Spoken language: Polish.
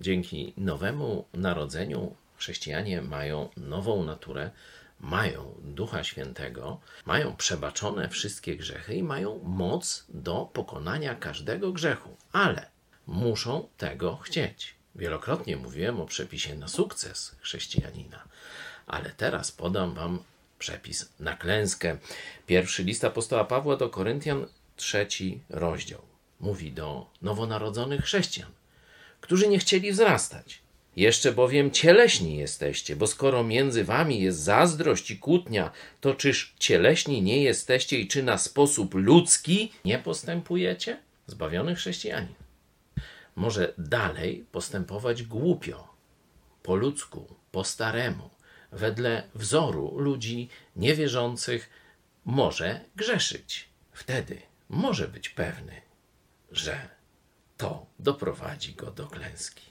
Dzięki nowemu narodzeniu chrześcijanie mają nową naturę, mają Ducha Świętego, mają przebaczone wszystkie grzechy i mają moc do pokonania każdego grzechu, ale muszą tego chcieć. Wielokrotnie mówiłem o przepisie na sukces chrześcijanina, ale teraz podam Wam przepis na klęskę. Pierwszy list apostoła Pawła do Koryntian, trzeci rozdział. Mówi do nowonarodzonych chrześcijan, którzy nie chcieli wzrastać. Jeszcze bowiem cieleśni jesteście, bo skoro między wami jest zazdrość i kłótnia, to czyż cieleśni nie jesteście i czy na sposób ludzki nie postępujecie? Zbawiony chrześcijanin może dalej postępować głupio, po ludzku, po staremu, wedle wzoru ludzi niewierzących, może grzeszyć. Wtedy może być pewny, że to doprowadzi go do klęski.